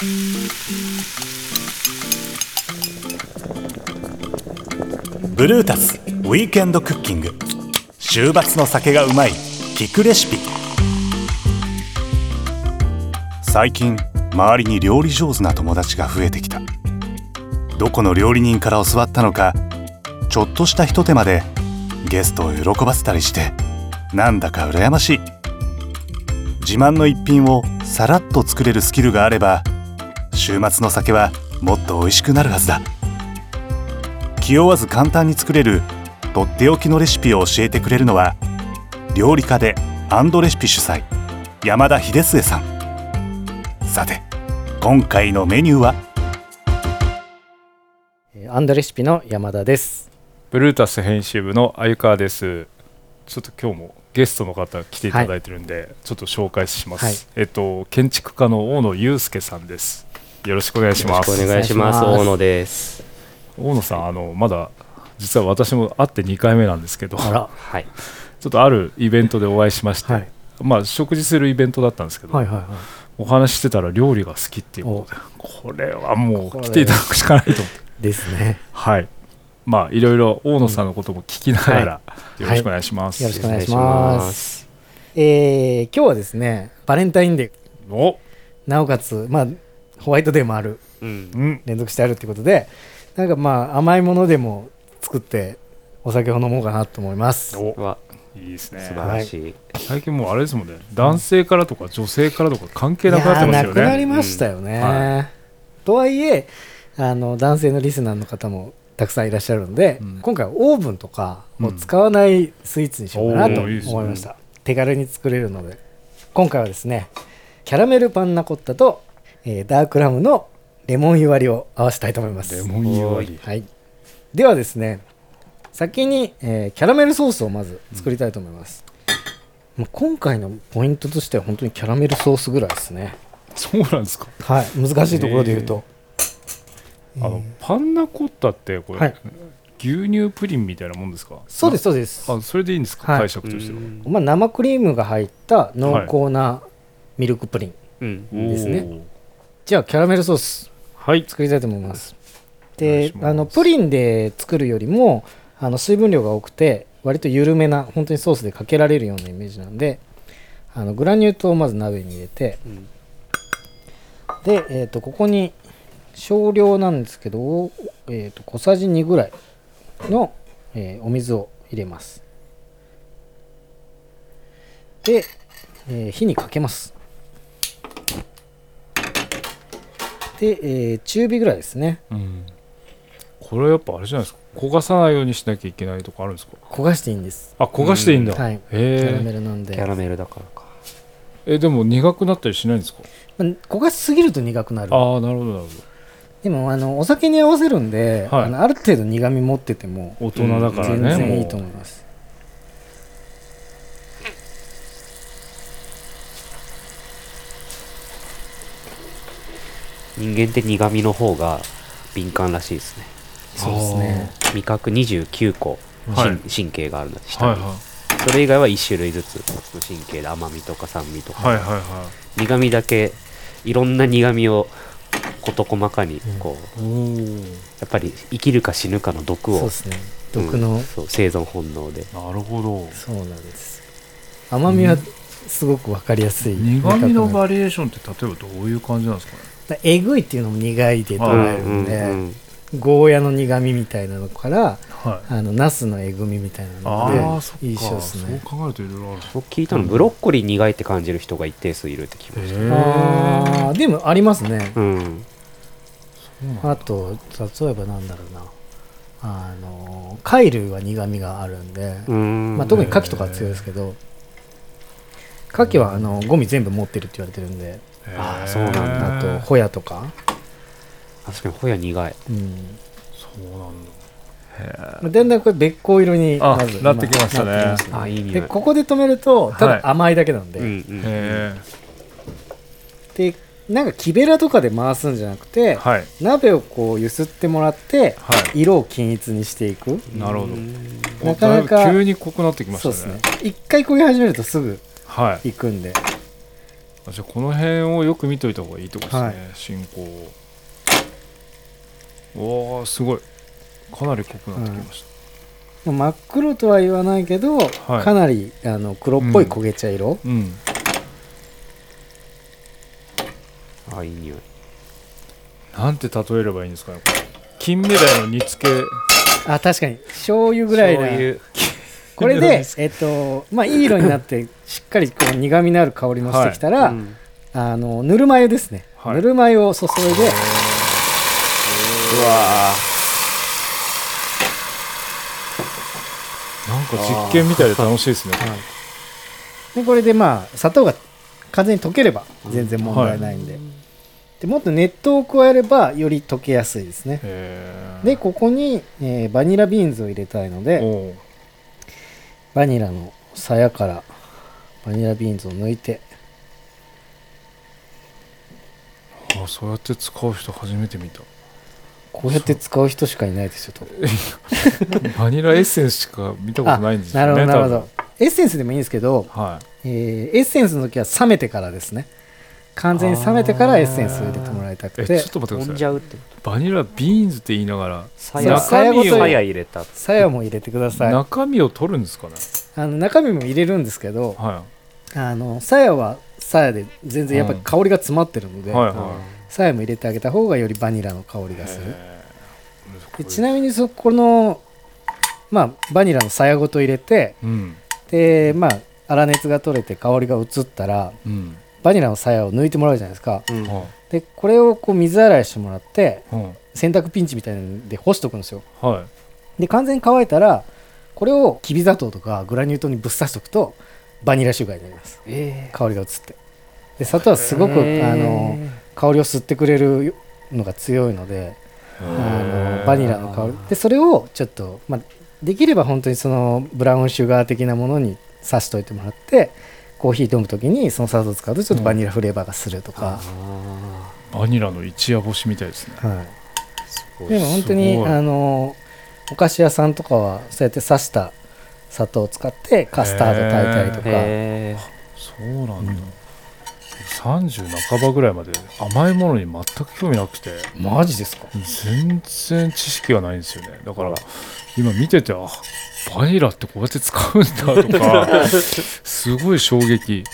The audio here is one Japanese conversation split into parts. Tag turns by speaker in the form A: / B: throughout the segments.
A: ブルータスウィークエンドクッキング。週末の酒がうまい聞くレシピ。最近周りに料理上手な友達が増えてきた。どこの料理人から教わったのかちょっとしたひと手間でゲストを喜ばせたりしてなんだか羨ましい。自慢の一品をさらっと作れるスキルがあれば週末の酒はもっと美味しくなるはずだ気負わず簡単に作れるとっておきのレシピを教えてくれるのは料理家でアンドレシピ主催山田秀末さんさて今回のメニューは？
B: えーアンドレシピの山田です。
C: ブルータス編集部の鮎川です。ちょっと今日もゲストの方来ていただいてるんで、ちょっと紹介します。
B: はい
C: えっと建築家の大野祐介さんです。よろしくお願いします。
D: よろしくお願いします。大野です。
C: 大野さんあのまだ実は私も会って2回目なんですけど、
D: はい。
C: っとあるイベントでお会いしまして、
B: はい
C: まあ食事するイベントだったんですけど、
B: はいはいはい。
C: お話ししてたら料理が好きっていうことで、これはもう来ていただくしかないと思って。
B: ですね。
C: はい。まあいろいろ大野さんのことも聞きながら、
B: い
C: よろしくお願いします。
B: よろしくお願いしま。
D: ます
B: えー今日はですね、バレンタインデー、
C: お、
B: なおかつ、まあ、ホワイトデーもある、
D: うん。
C: うん、
B: 連続してあるってことで、なんかまあ、甘いものでも作って、お酒を飲もうかなと思います。
C: お、
D: は
C: いいですね
D: 素。晴らしい。
C: 最近もうあれですもんね。男性からとか女性からとか関係なくなってますよね。
B: くなりましたよね。
C: うんは
B: とはいえあの男性のリスナーの方もたくさんいらっしゃるので、
C: うん
B: 今回はオーブンとかを使わないスイーツにしようかなと思いました、手軽に作れるので今回はですねキャラメルパンナコッタと、えーダークラムのレモン湯割りを合わせたいと思います
C: レモン湯割り。
B: はい、ではですね先に、えーキャラメルソースをまず作りたいと思います、もう今回のポイントとしては本当にキャラメルソースぐらいですね
C: そうなんですか？
B: はい難しいところで言うと、
C: あのパンナコッタってこれ、
B: はい
C: 牛乳プリンみたいなもんですか？
B: そうですそうです、
C: あ、それでいいんですか？
B: はい
C: 解釈としては。
B: まあ、生クリームが入った濃厚なミルクプリン、
D: うん。
B: ですね
C: おー。
B: じゃあキャラメルソース
C: はい。
B: 作りたいと思います。であのプリンで作るよりもあの水分量が多くて割と緩めな本当にソースでかけられるようなイメージなんであのグラニュー糖をまず鍋に入れて
D: うん
B: で、えー、とここに少量なんですけど、えー、と小さじ2ぐらいの、えーお水を入れます。で、えー火にかけますで、えー中火ぐらいですね
C: うん。これやっぱあれじゃないですか？焦がさないようにしなきゃいけないとかあるんですか？
B: 焦がしていいんです
C: あ、焦がしていいんだ。
B: はい
C: へ
B: キャラ
C: え
B: メ。ルなんで
D: キャラメルだからか。
C: え、でも苦くなったりしないんですか？
B: まあ焦がしすぎると苦くなる
C: ああ、なるほど、なるほ
B: でもあのお酒に合わせるんで、
C: はい
B: あのある程度苦味持ってても
C: ど。大人だから
B: 全
C: ね。
B: 然いいと思います
D: 人間って苦味の方が敏感らしいですね。
B: そうですね
D: 味覚29個、
C: はい
D: 神神経があるんだ下に、
C: はいは
D: それ以外は1種類ずつの神経で甘みとか酸味と
C: い。
D: か、
C: はいはいは
D: 苦味だけいろんな苦味を事細かにこう、
C: い。おお。
D: やっぱり生きるか死ぬかの毒を
B: そうですね毒の、
D: うんそう生存本能で
C: なるほど。
B: そうなんです甘みはすごく分かりやすい、
C: 苦味の
B: 味
C: バリエーションって例えばどういう感じなんですかね？
B: えぐいっていうのも苦いで捉えるんで、
D: うんうん
B: ゴーヤの苦味みたいなのから
C: はい。
B: あのナスのえぐみみたいな
C: あ
B: の。で一緒ですね。
C: そう考えるといろいろある。
D: 僕聞いたのブロッコリー苦いって感じる人が一定数いるって聞きました、
C: へ
B: あーでもありますね。
D: うん。
B: あと例えばなんだろうな。あの貝類は苦味があるんで、
D: うん。
B: まあ、特に牡蠣とかは強いですけど牡蠣はあのゴミ全部持ってるって言われてるんで
D: あーそうなんだ
B: あとホヤとか、
D: 確かにホヤ苦い
B: うん
C: そうなんだ。
B: まあだんだんこれべっこう色に
C: あ
B: まず
C: なってきましたね
B: なってきま
D: あいい匂い
B: でここで止めるとた
C: はい
B: だ甘いだけなんで、
D: うんうん
C: へ
B: でなんか木べらとかで回すんじゃなくて、
C: え。はい。
B: 鍋をこう揺すってもらって
C: は
B: 色を均一にしていく
C: い。なるほど。
B: なかなか
C: 急に濃くなってきました
B: そう
C: ね。
B: ですね一回焦げ始めるとすぐ
C: はい。
B: いくんで
C: あじゃあこの辺をよく見といた方がいいってことですね、
B: はい。
C: 進行。をおーすごい。かなり濃くなってきまし
B: 真っ黒とは言わないけど、
C: はい。
B: かなりあの黒っぽい焦げ茶色、
C: たうん。
D: あいい匂い。
C: なんて例えればいいんですかねこれ。金目鯛の煮付け。
B: あ確かに。醤油ぐらいな。
D: 醤油
B: これでえっとまあいい色になって しっかりこう苦みのある香りもしてきたら、
D: うん。
B: あのぬるま湯ですね、
C: はい。
B: ぬるま湯を注いで
D: うわ
C: なんか実験みたいで楽しいですね。
B: でこれでまあ砂糖が完全に溶ければ全然問題ないんで,、でもっと熱湯を加えればより溶けやすいですね。でここに、えーバニラビーンズを入れたいのでバニラの鞘からバニラビーンズを抜いて。
C: あそうやって使う人初めて見た。
B: こうやって使う人しかいないですよ多分
C: バニラエッセンスしか見たことないんです
B: な
C: よね
B: るほどなるほど。エッセンスでもいいんですけど、
C: はい。
B: えーエッセンスの時は冷めてからですね完全に冷めてからエッセンスを入れてもらいたくて。
C: えちょっと待って
D: ー
C: ください。
D: もんじゃうって
C: バニラビーンズって言いながら
D: さ
B: や
D: や
B: 中身を
D: さや入れた
B: 鞘も入れてください。
C: 中身を取るんですかね？
B: あの中身も入れるんですけど
C: は
B: あの鞘は鞘で全然やっぱり香りが詰まってるので、
C: いはい。は
B: 鞘も入れてあげた方がよりバニラの香りが
C: い
B: する。でちなみにそこのまあバニラの鞘ごと入れて
C: うん。
B: でまあ粗熱が取れて香りが移ったら
C: うん
B: バニラの鞘を抜いてもらうじゃないですか。
D: うん。
C: は
B: でこれをこう水洗いしてもらって
C: いは
B: 洗濯ピンチみたいなんで干しとくんですよ。
C: いはい。
B: で完全に乾いたらこれをきび砂糖とかグラニュー糖にぶっ刺しとくとバニラシュガーになります。
D: え
B: 香りが移って。で砂糖はすごくあの香りを吸ってくれるのが強いのであのバニラの香り。でそれをちょっと、まあ、できれば本当にそのブラウンシュガー的なものに刺しといてもらってコーヒー飲む時にその砂糖を使うとちょっとバニラフレーバーがするとか、
C: バニラの一夜干しみたいですね。
B: はい、でも本当にあのお菓子屋さんとかはそうやって刺した砂糖を使ってカスタード炊いたりとか、
D: へ
C: そうなんだ、30半ばぐらいまで甘いものに全く興味なくて。
B: マジですか？
C: 全然知識がないんですよね。だから今見ててあバニラってこうやって使うんだとか すごい衝撃。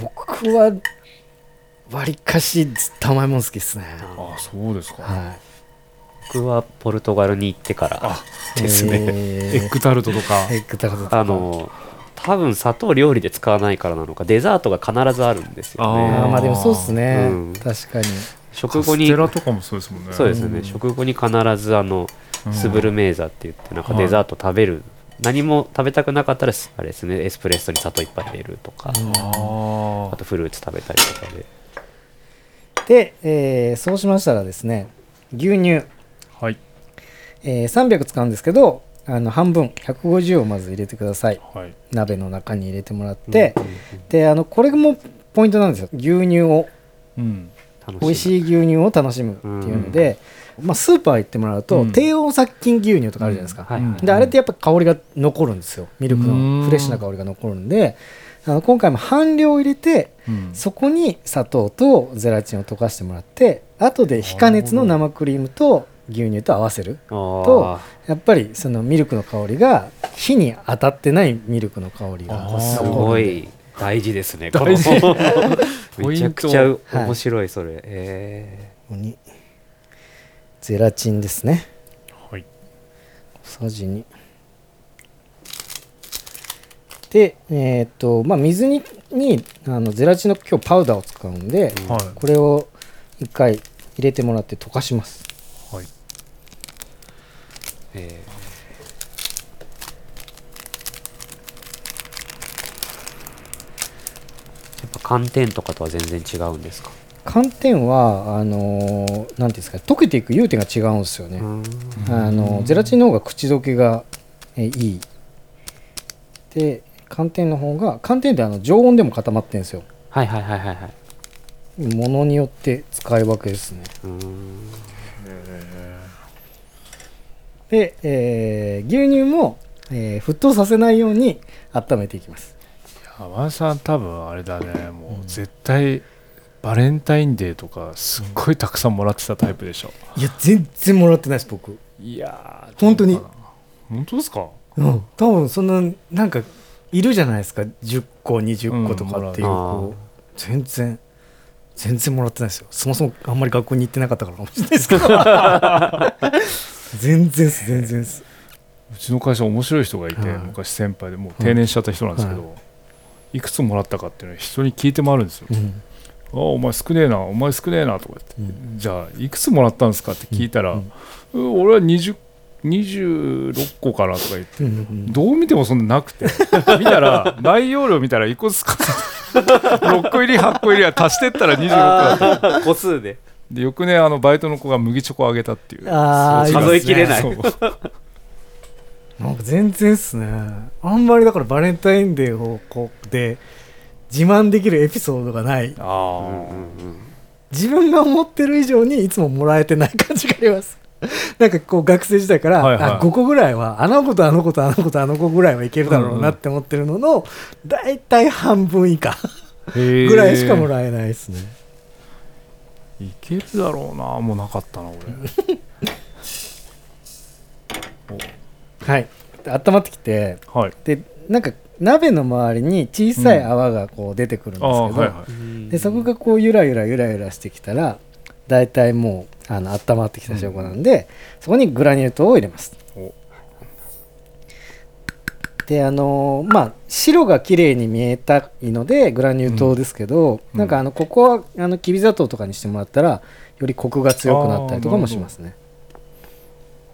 B: 僕はわりかしずっと甘いもの好きですね。
C: あそうですか、
B: は
D: 僕はポルトガルに行ってからですね。
B: え
C: エッグタルトとか。
B: ーエッグタルトとか。
D: あの多分砂糖料理で使わないからなのかデザートが必ずあるんですよ
B: あ
D: ね
B: ーまあでもそうっすね、
D: うん。
B: 確かに。
D: 食後に
C: カステラとかもそうですもんね。
D: そうですね、
B: うん。
D: 食後に必ずあの
C: うん。
D: スブルメーザって言ってなんか
C: はい。
D: デザート食べる、何も食べたくなかったらあれですね。エスプレッソに砂糖いっぱい入れるとか、
B: うん。
C: あ
D: あとフルーツ食べたりとかで。
B: で、えーそうしましたらですね牛乳、
C: あはい。
B: えー300使うんですけどあの半分150をまず入れてください。
C: はい。
B: 鍋の中に入れてもらって、であのこれもポイントなんですよ。牛乳を。
C: うん。
D: 楽
B: 美味しい牛乳を楽しむっていうので、まあ、スーパー行ってもらうと、
C: うん。
B: 低温殺菌牛乳とかあるじゃないですか、
D: はいはい。
B: であれってやっぱ香りが残るんですよ。ミルク
C: うん。
B: のフレッシュな香りが残るんで。あの今回も半量入れて
C: うん。
B: そこに砂糖とゼラチンを溶かしてもらって後で非加熱の生クリームと牛乳と合わせると
D: と
B: やっぱりそのミルクの香りが火に当たってないミルクの香りが
D: す
B: 残
D: ごい大事ですね。めちゃくちゃ
B: はい。
D: 面白いそれ、え
B: ここにゼラチンですね。
C: はい。
B: 小さじ2でえっ、とまあ水ににあのゼラチンの今日パウダーを使うんで、
D: ー
C: はい。
B: これを一回入れてもらって溶かします。
C: はい
D: えー。やっぱ寒天とかとは全然違うんですか？
B: 寒天はあのーなんていうんですか溶けていく融点が違うんですよね、あのゼラチンの方が口どけがえいい。で寒天の方が寒天ってあの常温でも固まってるんですよ。
D: はいはいはいはいはい。
B: ものによって使い分けですねで、えー牛乳も、えー沸騰させないように温めていきます。
C: 天野さん多分あれだね。もう絶対バレンタインデーとかすっごいたくさんもらってたタイプでしょ、
B: いや全然もらってないです僕。
C: いやー
B: 本当に。
C: 本当ですか？
B: うん。多分そんななんかいるじゃないですか。10個20個とかっていう
D: うん。
B: 全然。全然もらってないですよ。そもそもあんまり学校に行ってなかったからかもしれないですけど 全然っす全然っす。
C: うちの会社面白い人がいて、
B: はい。
C: 昔先輩でもう定年しちゃった人なんですけど、い、くつもらったかっていうのは人に聞いて回るんですよ、
B: うん。
C: あお前少ねえなお前少ねえなとか言って、じゃあいくつもらったんですかって聞いたら、
B: うん。
C: うん俺は20 26個かなとか言って
B: うんうん
C: どう見てもそんななくて 見たら内容量見たら1個ずつ6個入り8個入りは足してったら26個だった
D: 個数で
C: で翌年あのバイトの子が麦チョコあげたっていう。
B: あー
C: そう
D: 数えきれない。
C: そう。
B: なんか全然っすね。あんまりだからバレンタインデーをこうで自慢できるエピソードがない。
C: あ
D: うん
C: ー
D: うん。
B: 自分が思ってる以上にいつももらえてない感じがあります。なんかこう学生時代から、
C: はいはい。
B: あ5個ぐらいはあの子とあの子とあの子とあの子ぐらいはいけるだろうなって思ってるのの、だいたい半分以下ぐらいしかもらえないですね、
C: いけるだろうな。もうなかったな
B: はい。で温まってきて
C: 俺はい。
B: でなんか鍋の周りに小さい泡がこう出てくるんですけ
C: あ
B: ど、
C: あはいは
D: うん
B: でそこがこうゆらゆらゆらゆらしてきたらだいたいもうあの温まってきた証拠なんで、そこにグラニュー糖を入れます。
C: お
B: であのーまあ白が綺麗に見えたいのでグラニュー糖ですけど、
C: うん。
B: なんかあのここはあのきび砂糖とかにしてもらったらよりコクが強くなったりとかもしますね。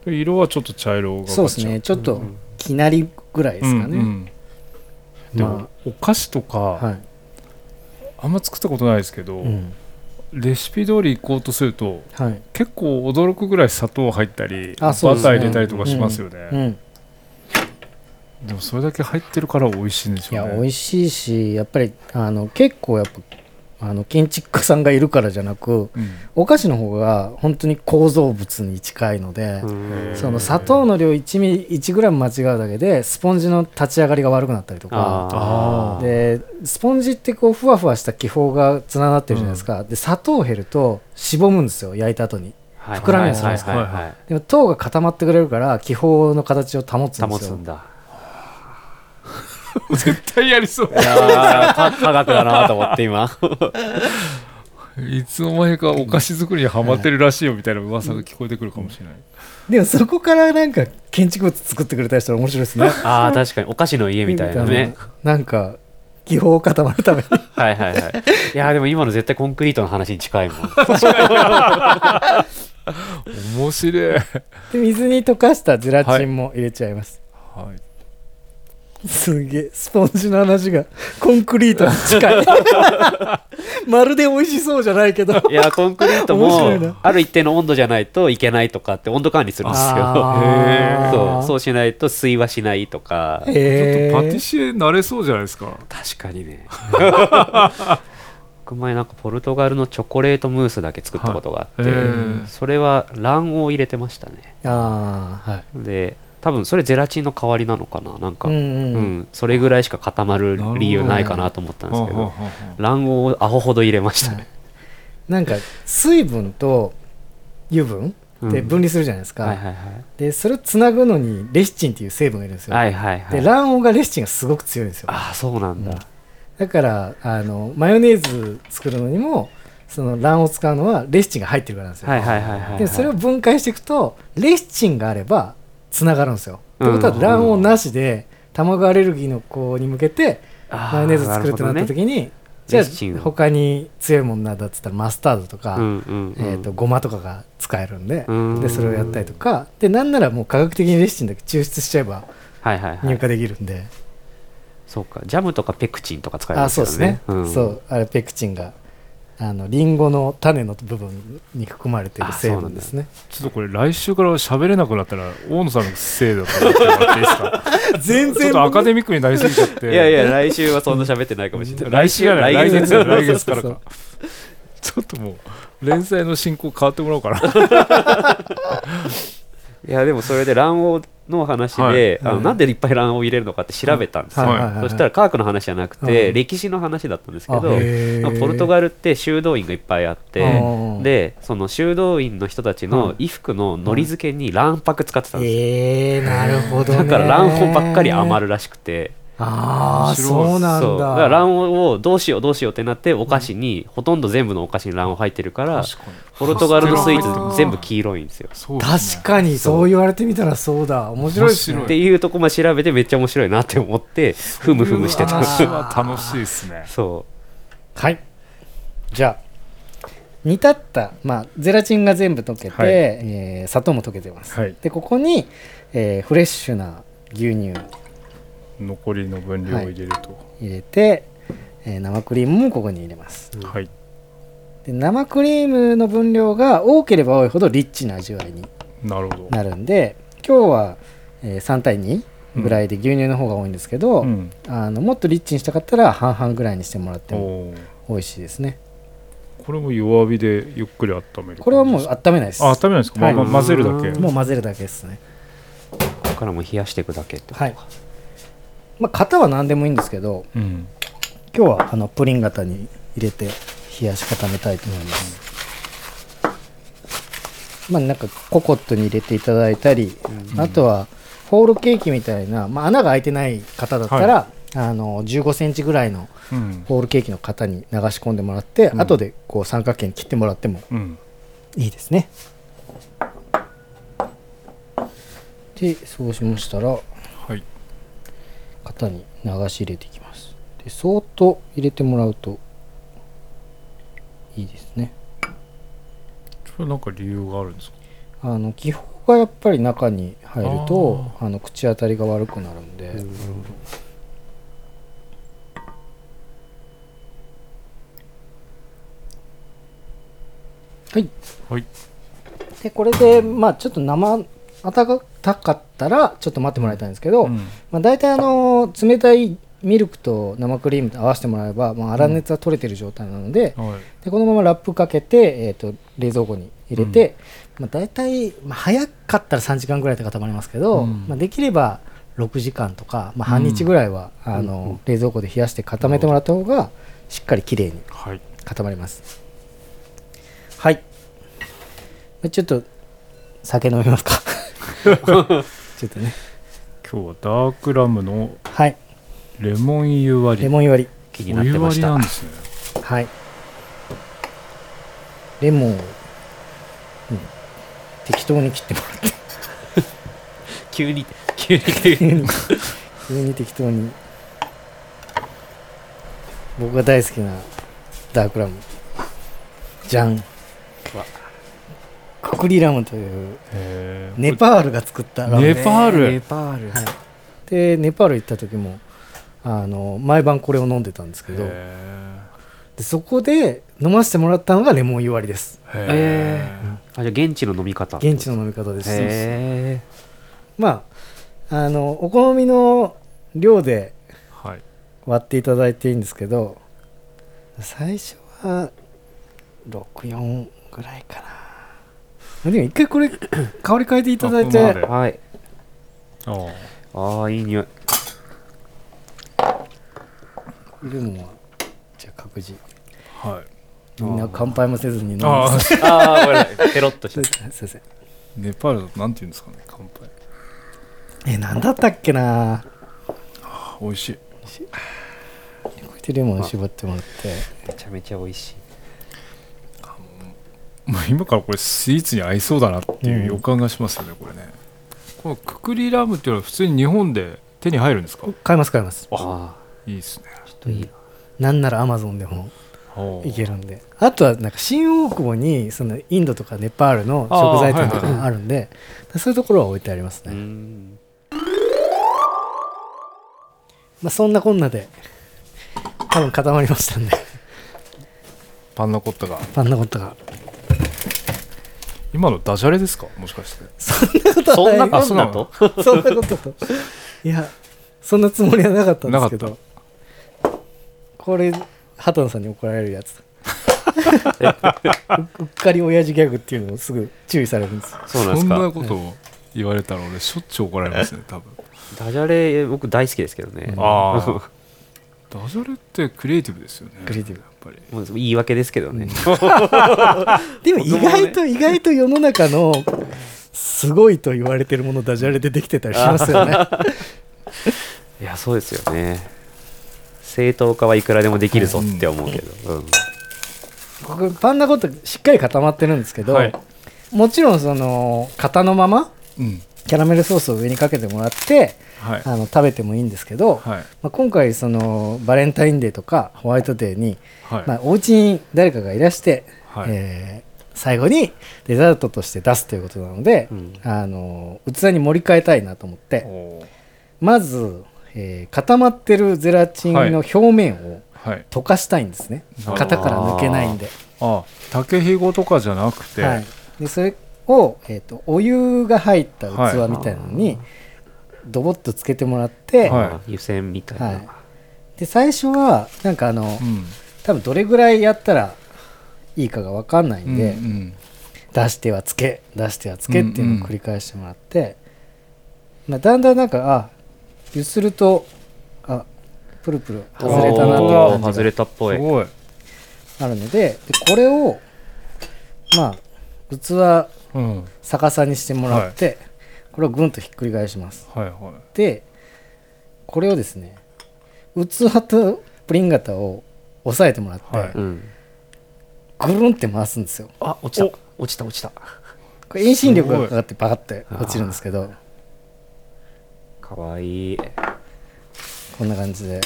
C: 色はちょっと茶色が
B: そうですね。ちょっときなりぐらいですかね、
C: うんうんでも
B: ま
C: お菓子とか、
B: あはい、
C: あんま作ったことないですけど、
B: うん。
C: レシピ通り行こうとすると
B: はい。
C: 結構驚くぐらい砂糖入ったりバター入れたりとかしますよね。
B: うん、
C: でもそれだけ入ってるから美味しいんでし
B: いや
C: ょうね。
B: 美味しいしやっぱりあの結構やっぱあの建築家さんがいるからじゃなく
C: うん。
B: お菓子の方が本当に構造物に近いので、
D: うん。
B: その砂糖の量1ミリ1グラム間違うだけでスポンジの立ち上がりが悪くなったりとか。でスポンジってこうふわふわした気泡がつながってるじゃないですか、で砂糖減るとしぼむんですよ焼いた後に。
D: はい。
B: 膨らむやつ
D: はい
B: です
C: か
D: はいはいはい。
B: でも糖が固まってくれるから気泡の形を保つんですよ。
D: 保つんだ
C: 絶対やりそう。
D: いやーか科学だなと思って今。
C: いつの間にかお菓子作りにハマってるらしいよみたいな噂が聞こえてくるかもしれない、
B: でもそこからなんか建築物作ってくれたりしたら面白いですね。
D: ああ確かにお菓子の家みたいなね。
B: なんか気泡固まるために。
D: はいはいはい。いやーでも今の絶対コンクリートの話に近いもん。
C: 面白い、
B: で水に溶かしたゼラチンも入れちゃいます、
C: はい、
B: すげえスポンジの話がコンクリートに近い。まるで美味しそうじゃないけど。
D: いやコンクリートもある一定の温度じゃないといけないとかって温度管理するんですよ。そう。そうしないと水はしないとか。
C: ちょっ
B: へ
C: とパティシエになれそうじゃないですか。
D: 確かにね。僕前なんかポルトガルのチョコレートムースだけ作ったことがあって、それは卵黄を入れてましたね。
B: ああはい。
D: で多分それゼラチンの代わりなのかななんか、
B: うん
D: う
B: うん。ん
D: それぐらいしか固まる理由ないかなと思ったんですけど。卵黄をアホほど入れましたね、
B: なんか水分と油分って分離するじゃないですか、
D: はいはいはい。
B: でそれをつなぐのにレシチンっていう成分がいるんですよ、
D: はいはいはい。
B: で卵黄がレシチンがすごく強いんですよ。
D: ああそうなんだ、
B: うん。だからあのマヨネーズ作るのにもその卵黄を使うのはレシチンが入ってるからなんですよ、
D: はいはいはいはいはい。
B: でそれを分解していくとレシチンがあればつながるんですよ。
D: うん。
B: ってことは卵黄なしで卵アレルギーの子に向けて
D: あ
B: マヨネーズ作るってなった時に、じゃあ他に強いものなんだっつったらマスタードとか、
D: うんうんうん。
B: えー、とごまとかが使えるんで,、
D: うん
B: でそれをやったりとかでなんならもう科学的にレシチンだけ抽出しちゃえば
D: はいはいはい。
B: 入荷できるんで、
D: そうか。ジャムとかペクチンとか使えま
B: あ
D: すよね。
B: そうですね、
D: ん。
B: そう。あれペクチンがあのリンゴの種の部分に含まれている成分ですね。
C: ちょっとこれ来週から喋れなくなったら大野さんのせいだと思ってもらっていいですか？
B: 全
C: ちょっとアカデミックになりすぎちゃって。
D: いやいや来週はそんな喋ってないかもしれない。
C: 来週やない来月 来月から
B: そう
C: か。ちょっともう連載の進行変わってもらおうかな。
D: いやでもそれで卵黄の話で、
C: はい。
D: あのなんでいっぱい卵黄を入れるのかって調べたんですよ、
B: はい。はい。はい
D: そしたら科学の話じゃなくて、
B: うん
D: 歴史の話だったんですけ
B: あ
D: ど
B: へー。
D: ポルトガルって修道院がいっぱいあって、
B: うん
D: でその修道院の人たちの衣服ののり付けに卵白使ってたんですよ、
B: えー、なるほどね。
D: だから卵黄ばっかり余るらしくて
B: ああそうなんだ。
D: だから卵黄をどうしようどうしようってなってお菓子に、ほとんど全部のお菓子に卵黄入ってるからポルトガルのスイ
C: あ
D: ー。ツ全部黄色いんですよ。
C: ね。
B: 確かにそう。言われてみたらそうだ。面白いですね。
C: 面
D: っていうとこまで調べてめっちゃ面白いなって思ってふむふむしてた。
C: 話は楽しいですね。
D: そ
B: はい。じゃあ煮立った、まあ、ゼラチンが全部溶けて、
C: はい。
B: えー砂糖も溶けてます、
C: はい。
B: でここに、えーフレッシュな牛乳
C: 残りの分量を入れると。
B: 入れて、えー生クリームもここに入れます。
C: はい。
B: で生クリームの分量が多ければ多いほどリッチな味わいに
C: なるほど。
B: なるんで今日は、えー3対2ぐらいで牛乳の方が多いんですけど、
C: うん。
B: あのもっとリッチにしたかったら半々ぐらいにしてもらっても美味しいですね。
C: これも弱火でゆっくり温める
B: これはもう温めないです。
C: あ温めないですか、まあ
B: はい。
C: まあ混ぜるだけ。
B: もう混ぜるだけですね。
D: うここからも冷やしていくだけってこと
B: はいまあ型は何でもいいんですけど
C: うん。
B: 今日はあのプリン型に入れて冷やし固めたいと思います、まあなんかココットに入れていただいたり、
C: うん。
B: あとはホールケーキみたいな、まあ、穴が開いてない型だったら、あの15センチぐらいの
C: うん。
B: ホールケーキの型に流し込んでもらって、
C: うん。
B: 後でこう三角形に切ってもらっても
C: うん。
B: いいですね。でそうしましたら
C: はい
B: 型に流し入れていきます。でそーっと入れてもらうといいですね。
C: それなんか理由があるんですか？
B: あの気泡がやっぱり中に入るとあの口当たりが悪くなるんで、はい。
C: はい。
B: でこれでまあちょっと生温かったらちょっと待ってもらいたいんですけど、
C: うん。
B: まあ、大体あの冷たいミルクと生クリームと合わせてもらえば、まあ、粗熱は取れてる状態なので,、
C: はい。
B: でこのままラップかけて、えー、と冷蔵庫に入れて、まあ、大体、まあ、早かったら3時間ぐらいで固まりますけど、
C: うん。
B: まあ、できれば6時間とか、まあ、半日ぐらいは、あの冷蔵庫で冷やして固めてもらった方がしっかりきれいに
C: はい。
B: 固まります。はい。ちょっと酒飲みますか？ちょっとね。
C: 今日はダークラムの
B: はい。
C: レモン湯割り。
B: レモン湯割
D: 気になってました
C: お湯割りなんですね。
B: りはい。レモン。を、うん。適当に切ってもらって。
D: 急に急に。
B: 急に。急に適当に。僕が大好きなダークラム。じゃん
D: わ
B: ククリラムというネパールが作ったラム。
C: ネパール。
D: ネパール。
B: はい、でネパール行った時もあの毎晩これを飲んでたんですけど。
C: へ
B: でそこで飲ませてもらったのがレモン湯割りです。
C: ー。へ
D: えあじゃあ現地の飲み方。
B: 現地の飲み方です。
D: へ
B: まああのお好みの量で
C: ーはい。
B: 割っていただいていいんですけど最初は64ぐらいかな。まあでも一回これ 香り変えていただいて。
C: あここまで。
D: えはい。
C: あー
D: ああいい匂い。
B: レモンはじゃあ各自。
C: はい。
B: みんな乾杯もせずに飲む
C: あ
B: す。
C: ー。
D: ああこれペロッとし
B: すい
D: た
B: ません。
C: ネパールだとなんて言うんですかね乾杯。
B: え何だったっけな。
C: あ美味しい。
B: こうやってレモン絞ってもらって。
D: めちゃめちゃ美味しい
C: もう今からこれスイーツに合いそうだなっていう予感がしますよね、これね。このククリラムっていうのは普通に日本で手に入るんですか？
B: 買います買います。
D: あ
C: いいですね。
D: あちょっといいな
B: なんならアマゾンでもいけるんで。あとはなんか新大久保にそのインドとかネパールの食材店とかがあるんでそういうところは置いてあります
D: う
B: ね、
D: ん。
B: まあ、そんなこんなで多分固まりましたんで。
C: パンナコッタが。
B: パンナコッタが
C: 今のダジャレですか？もしかして。
B: そんなこと
D: そんな
B: はない
C: あそうな
D: こと？
B: そんなこと？と。いやそんなつもりはなかったんですけ
C: な
B: ど。これ畑野さんに怒られるやつ。ううっかり親父ギャグっていうのをすぐ注意されるんです。よ
C: そん
D: そうなんですか？
C: なことを言われたら俺しょっちゅう怒られますね多分。
D: ダジャレ僕大好きですけどね、
C: ああ ダジャレってクリエイティブですよね。
B: クリエイティブ
C: ぱり。
D: もう言い訳ですけどね、
B: でも意外と意外と世の中のすごいと言われてるものダジャレでできてたりしますよね。
D: いやそうですよね。正当化はいくらでもできるぞって思うけど、うん
B: 僕パンナコットしっかり固まってるんですけど、
C: はい。
B: もちろんその型のまま
C: うん
B: キャラメルソースを上にかけてもらって
C: はい。
B: あの食べてもいいんですけど、
C: はい。
B: まあ、今回そのバレンタインデーとかホワイトデーに、
C: はい。
B: まあ、お家に誰かがいらして、
C: はい。
B: えー最後にデザートとして出すということなので、
D: うん。
B: あの器に盛り替えたいなと思ってまず、えー固まってるゼラチンの表面を
C: はい。
B: 溶かしたいんですね、型から抜けないんで,、
C: あ竹ひごとかじゃなくて、
B: はい、でそれを、えー、とお湯が入った器みたいなのにドボッとつけてもらって、
C: はい。
D: あ湯煎みたいな、
B: はい。で最初はなんかあの、
C: うん。
B: 多分どれぐらいやったらいいかが分かんないんで、
C: うんうん。
B: 出してはつけ出してはつけっていうのを繰り返してもらって、まあ、だんだんなんかあゆするとあプルプル外れたなっていう感じが
D: 外れたっぽい。
C: すごい、
B: あるのででこれをまあ器
C: うん、
B: 逆さにしてもらって、これをぐんとひっくり返します。
C: はいはい。
B: でこれをですね器とプリン型を押さえてもらって、
C: はい。
D: うん、
B: ぐるんって回すんですよ。
D: あ落ちた。落ちた落ちた。
B: これ遠心力がかかってバカって落ちるんですけど。
D: かわいい。
B: こんな感じで、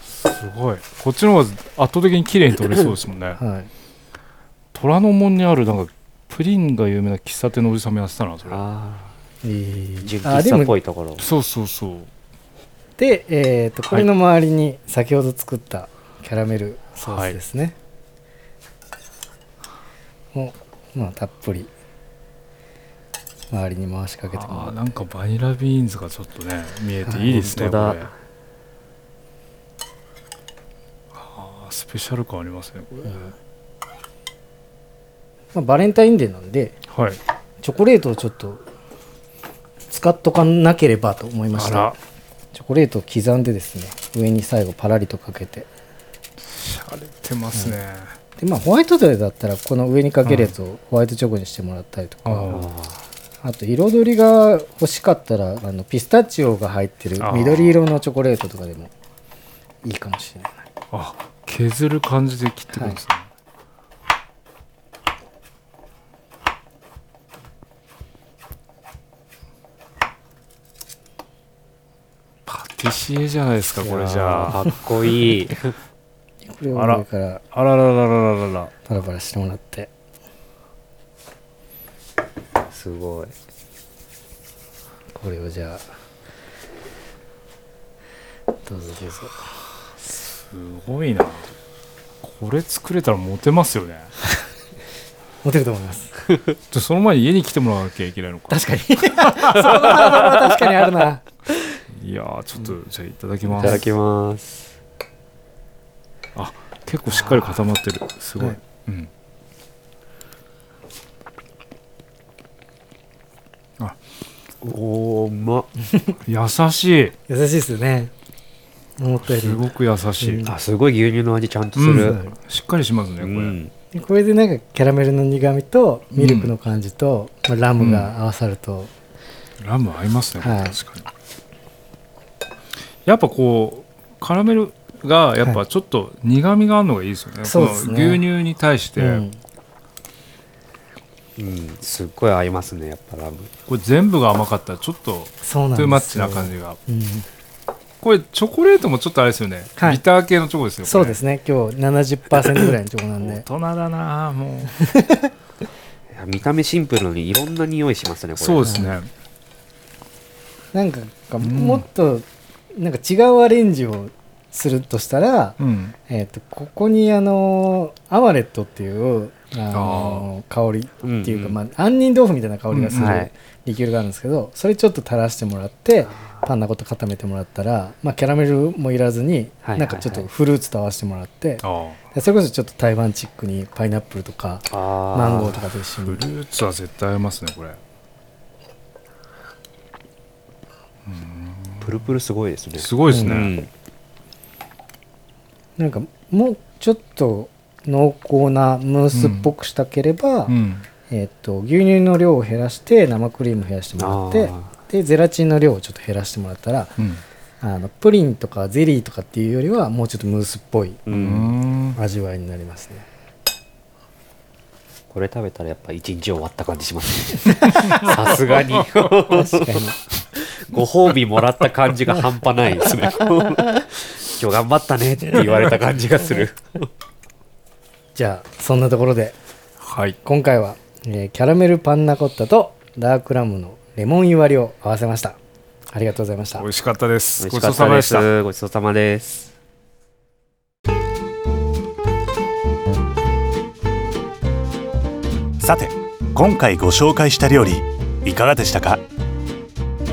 C: すごい。こっちの方が圧倒的に綺麗に取れそうですもんね。
B: はい、
C: 虎ノ門にあるなんかプリンが有名な喫茶店のおじさんもやってたなそれ。
D: あ
B: え
D: あ
B: ー
D: 純喫茶っ
B: あでも
D: ぽいところ。
C: そうそうそう。
B: で、えー、とこれの周りに先ほど作ったキャラメルソースですね、をまあたっぷり周りに回しかけてもらう
C: あーなんかバニラビーンズがちょっとね見えてい。いですね、これ。あースペシャル感ありますねこれ、
B: まあ、バレンタインデーなんで
C: はい。
B: チョコレートをちょっと使っとかなければと思いましたチョコレートを刻んでですね上に最後パラリとかけて。
C: しゃれてますね、
B: でまあホワイトデーだったらこの上にかけるやつをホワイトチョコにしてもらったりとか、
C: あ
B: と彩りが欲しかったらあのピスタチオが入ってる緑色のチョコレートとかでもいいかもしれない。
C: あ削る感じで切ってくるんですね、パティシエじゃないですかこれじゃあ。
D: かっこいい。
B: これを
C: あら
B: 上から
C: あららららららら
B: パラパラしてもらって。
D: すごい。
B: これをじゃあどうぞどうぞ。
C: すごいな。これ作れたらモテますよね。
B: 持てると思います。
C: じゃその前に家に来てもらわなきゃいけないのか。
B: 確かに。その確かにあるない
C: やーちょっと、じゃあいただきます。
D: いただきます。
C: 結構しっかり固まってる。すごい、
B: はい。
C: うん。
D: おおうま。っ
C: 優しい。
B: 優しいですよね。思ったより。
C: すごく優しい、
B: うん。
D: あすごい牛乳の味ちゃんとす
C: う
D: る
C: ん。しっかりしますねこれ、
D: うん。
B: でこれでなんかキャラメルの苦みとミルクの感じと、まあラムが合わさると、
C: ラム合いますね、
B: はい。
C: 確かにやっぱこうカラメルがやっぱちょっと苦みがあるのがいいですよね,、
B: そうですね。
C: この牛乳に対して、
B: うん。
D: うんすっごい合いますねやっぱラム。
C: これ全部が甘かったらちょっと
B: そうなんですよ。
C: トゥーマッチな感じが。
B: うん。
C: これチョコレートもちょっとあれですよね、
B: はい。
C: ビター系のチョコですよ
B: そうですね。今日70%ぐらいのチョコなん
C: 大
B: で
C: 人だなもう。
D: 見た目シンプルなのにいろんな匂いしますねこれ。
C: そうですね、
B: なんか
C: ん。
B: もっとなんか違うアレンジをするとしたら、
C: うん。
B: えー、とここにあのアマレットっていうあの香りっていうか、
D: うん
B: まあ、杏仁豆腐みたいな香りがする
C: うん
D: はい。
B: リキュールがあるんですけどそれちょっと垂らしてもらってパンナコと固めてもらったら、まあ、キャラメルもいらずに、
D: はいはいはい。
B: なんかちょっとフルーツと合わせてもらってそれこそちょっと台湾チックにパイナップルとか
D: あ
B: マンゴーとかと一緒に。
C: あフルーツは絶対合いますねこれ
D: プルプルすごいですね。
C: すごいですね、
D: うん。
B: なんかもうちょっと濃厚なムースっぽくしたければ、
C: うん。
B: えっと牛乳の量を減らして生クリームを減らしてもらって
D: あ
B: でゼラチンの量をちょっと減らしてもらったら
C: うん。
B: あのプリンとかゼリーとかっていうよりはもうちょっとムースっぽい味わいになりますね。
D: これ食べたらやっぱ一日終わった感じしますね。さすがに
B: 確かに
D: ご褒美もらった感じが半端ないですね。今日頑張ったねって言われた感じがする。
B: じゃあそんなところで。
C: はい。
B: 今回は、えーキャラメルパンナコッタとダークラムのレモンイワリを合わせました。ありがとうございました。
C: 美味しかったです。
D: 美
C: ごちそうさまでした。
D: すごちそうさまです。
A: さて今回ご紹介した料理いかがでしたか？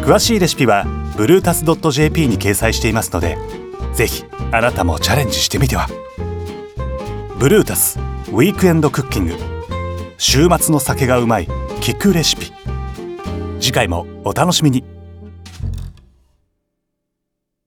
A: 詳しいレシピはブルータス .jp に掲載していますのでぜひあなたもチャレンジしてみては。ブルータスウィークエンドクッキング。週末の酒がうまい聞くレシピ。次回もお楽しみに。